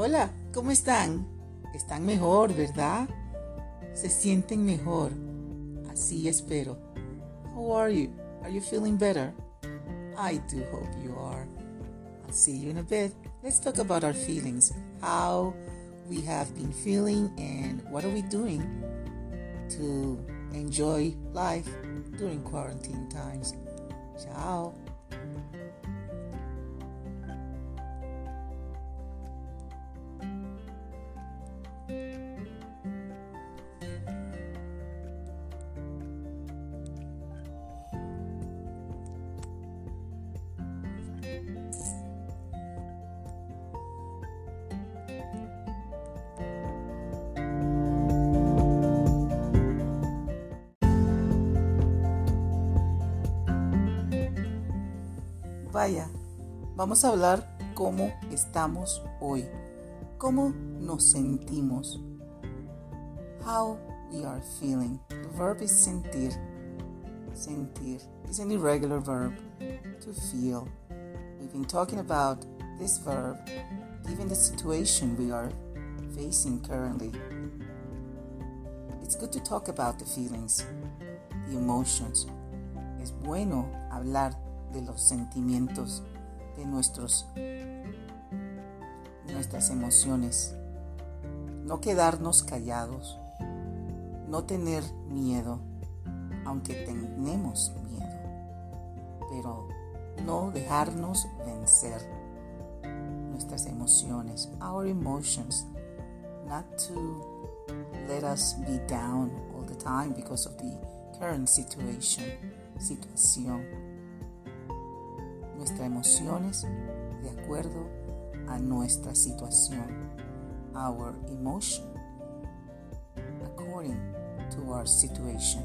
Hola, ¿cómo están? Están mejor, ¿verdad? Se sienten mejor. Así espero. How are you? Are you feeling better? I do hope you are. I'll see you in a bit. Let's talk about our feelings. How we have been feeling and what are we doing to enjoy life during quarantine times. Ciao. Vaya, vamos a hablar cómo estamos hoy, cómo nos sentimos. How we are feeling. The verb is sentir. Sentir is an irregular verb to feel. We've been talking about this verb given the situation we are facing currently. It's good to talk about the feelings, the emotions. Es bueno hablar de los sentimientos, de nuestros, nuestras emociones. No quedarnos callados, no tener miedo, aunque tenemos miedo, pero no dejarnos vencer nuestras emociones, our emotions, not to let us be down all the time because of the current situation, situación nuestras emociones de acuerdo a nuestra situación. Our emotion according to our situation.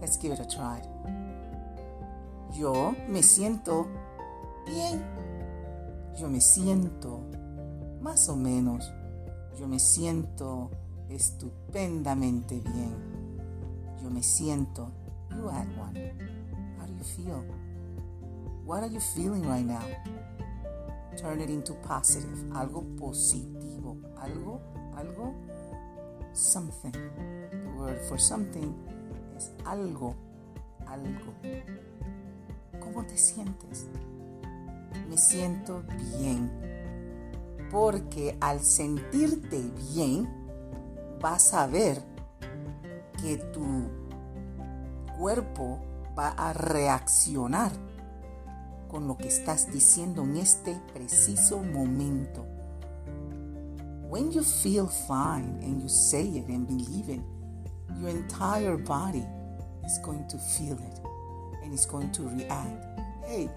Let's give it a try. Yo me siento bien. Yo me siento más o menos. Yo me siento estupendamente bien. Yo me siento. You add one. How do you feel? What are you feeling right now? Turn it into positive, algo positivo, algo, algo, something. The word for something es algo, algo. ¿Cómo te sientes? Me siento bien. Porque al sentirte bien, vas a ver que tu cuerpo va a reaccionar con lo que estás diciendo en este preciso momento. When you feel fine and you say it and believe it, your entire body is going to feel it and it's going to react. Hey,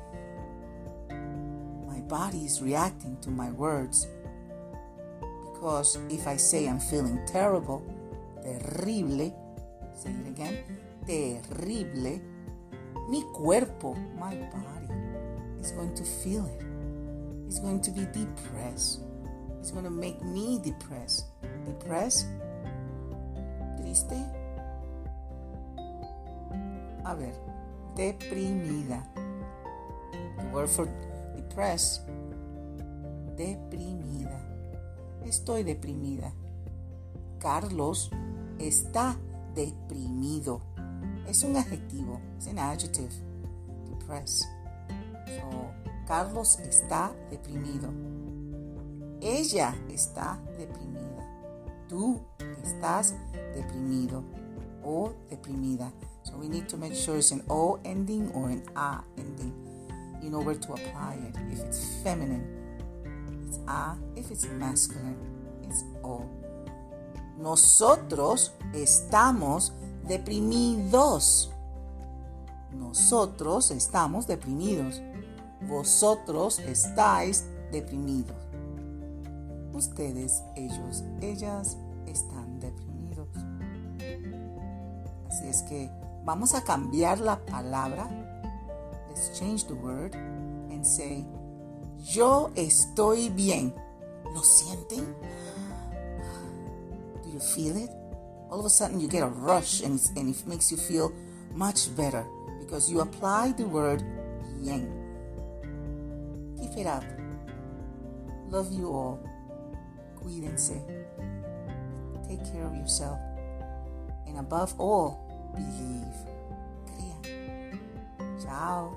my body is reacting to my words because if I say I'm feeling terrible, terrible, say it again, terrible, mi cuerpo, my body is going to feel it. He's going to be depressed. He's going to make me depressed. Depressed? Triste? A ver, deprimida. The word for depressed. Deprimida. Estoy deprimida. Carlos está deprimido. Es un adjetivo. Es an adjective. Depressed. Carlos está deprimido. Ella está deprimida. Tú estás deprimido o deprimida. So we need to make sure it's an O ending or an A ending. Know where to apply it. If it's feminine, it's A. If it's masculine, it's O. Nosotros estamos deprimidos. Nosotros estamos deprimidos. Vosotros estáis deprimidos. Ustedes, ellos, ellas están deprimidos. Así es que vamos a cambiar la palabra. Let's change the word and say, yo estoy bien. ¿Lo sienten? Do you feel it? All of a sudden you get a rush and, and it makes you feel much better because you apply the word bien. Keep it up. Love you all. Cuídense. Take care of yourself. And above all, believe. Chao.